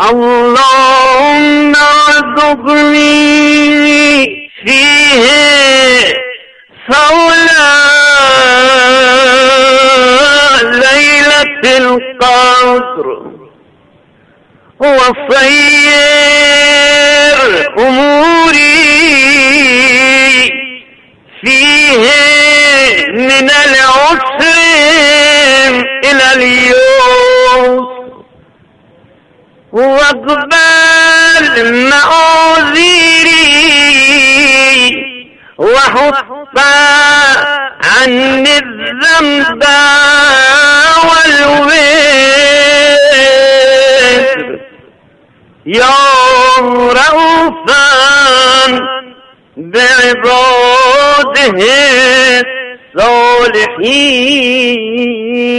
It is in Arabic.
اللهم ارزقني فيه صولا ليلة القدر وصير أموري فيه من العسر واقبل معوذيري وحط عني الذنب والوزر يا رؤوفا بعباده الصالحين.